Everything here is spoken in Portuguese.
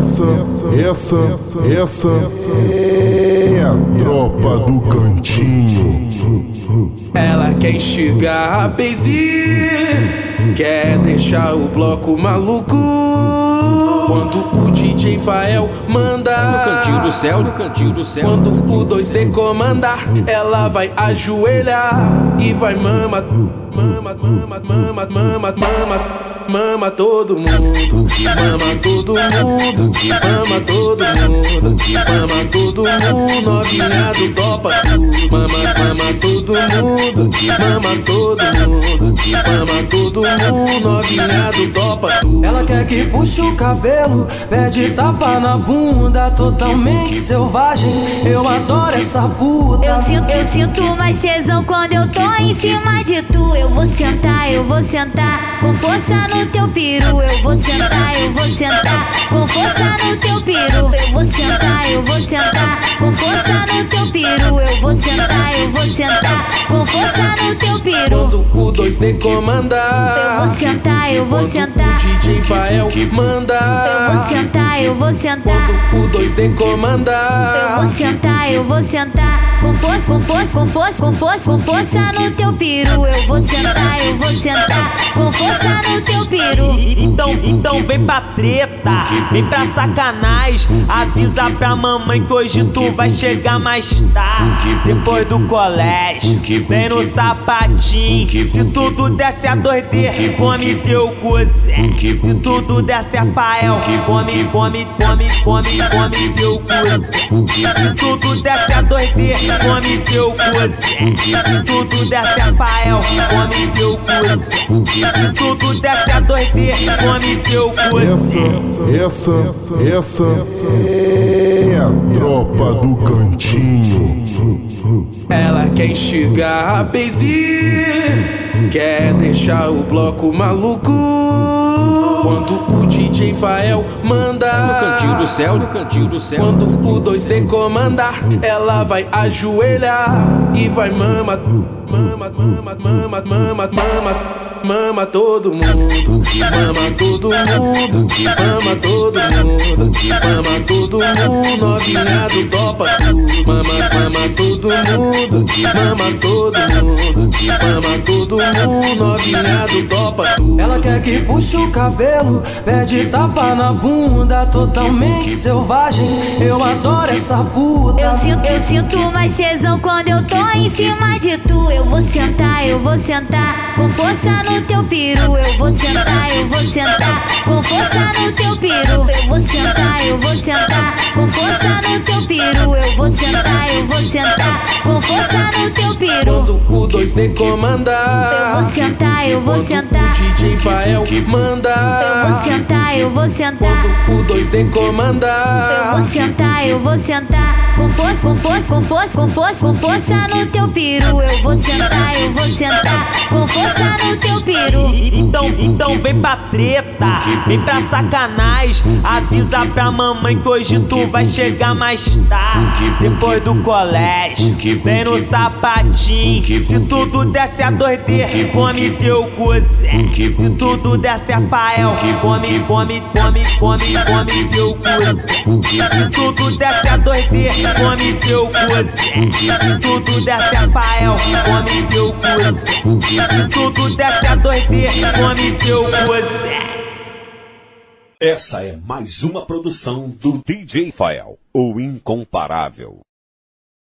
essa, essa, essa é a tropa do cantinho. Ela quer instigar a Beizinho, quer deixar o bloco maluco. Quando o DJ Fael manda No cantinho do céu, no cantinho do céu Quando o 2D comandar Ela vai ajoelhar E vai mama Mama, mama, mama, mama, mama Mama todo mundo. Mama todo mundo. Mama todo mundo. Mama todo mundo. Novinha do topa tudo Mama, mama todo mundo. Mama todo mundo. Mama todo mundo. Novinha do topa tudo Ela quer que puxe o cabelo, pede tapa na bunda, totalmente selvagem. Eu adoro essa puta. Eu sinto, eu sinto mais tesão quando eu tô em cima de tu. Eu vou sentar, eu vou sentar com força no teu peru. Eu vou sentar, eu vou sentar com força no teu peru. Eu vou sentar, eu vou sentar com força no teu peru. Eu vou sentar, eu vou sentar com força no teu peru. Quando o 2D comandar Eu vou sentar, eu vou sentar. O DJ Fael que manda Eu vou sentar, eu vou sentar. Quando o 2D Eu comandar vou sentar, eu vou sentar com força, com força, com força, com força, com força no teu peru. Eu vou sentar, eu vou sentar com força no teu peru. Então, então vem pra treta, vem pra sacanagem. Avisa pra mamãe que hoje tu vai chegar mais tarde. Depois do colégio, vem no sapatinho. Se tudo desce a 2D, come teu cozinho. Se tudo desce a fael, come, come, come, come, come teu cozinho. Se tudo desce a 2D, come teu cozinho. Se tudo desce a fael, come teu cozinho. Se tudo desce a 2D, come teu cozinho. Essa, essa, essa é a tropa do cantinho. Ela quer instigar a Beizinho Quer deixar o bloco maluco Quando o DJ Fael manda No cantinho do céu, no cantinho do céu Quando o 2D comandar Ela vai ajoelhar E vai mama Mama, mama, mama, mama, mama Mama todo mundo, mama todo mundo, mama todo mundo, mama todo mundo, novinha do topa tudo, mama, mama todo mundo, mama todo mundo, mama todo mundo, novinha do topa tudo. Ela quer que puxe o cabelo, pede tapa na bunda, totalmente selvagem. Eu adoro essa puta. Eu sinto, eu sinto mais tesão quando eu tô em cima de tu. Eu vou sentar, eu vou sentar com força no teu peru. Eu vou sentar, eu vou sentar com força no teu peru. Eu vou sentar, eu vou sentar com força no teu peru. Eu vou sentar, eu vou sentar com força no teu peru. Quando o 2D Eu comandar, vou sentar, eu vou sentar. o DJ Fael que Eu manda, vou sentar, eu vou sentar. quando o 2D Eu comandar. vou sentar, eu vou sentar com força, com força, com força, com força, com força no teu peru. Eu vou sentar, eu vou sentar com força teu peru. Então, então vem pra treta, vem pra sacanagem. Avisa pra mamãe que hoje tu vai chegar mais tarde. Depois do colégio, vem no sapatinho. Se tudo desce a 2D, come teu cozinho. Se tudo desce a fael, come, come, come, come, come teu cozinho. Se tudo desce a 2D, come teu cozinho. Se tudo desce a fael, come teu cozinho. Tudo desce a 2D, come teu cozinho. Essa é mais uma produção do DJ Fael, o incomparável.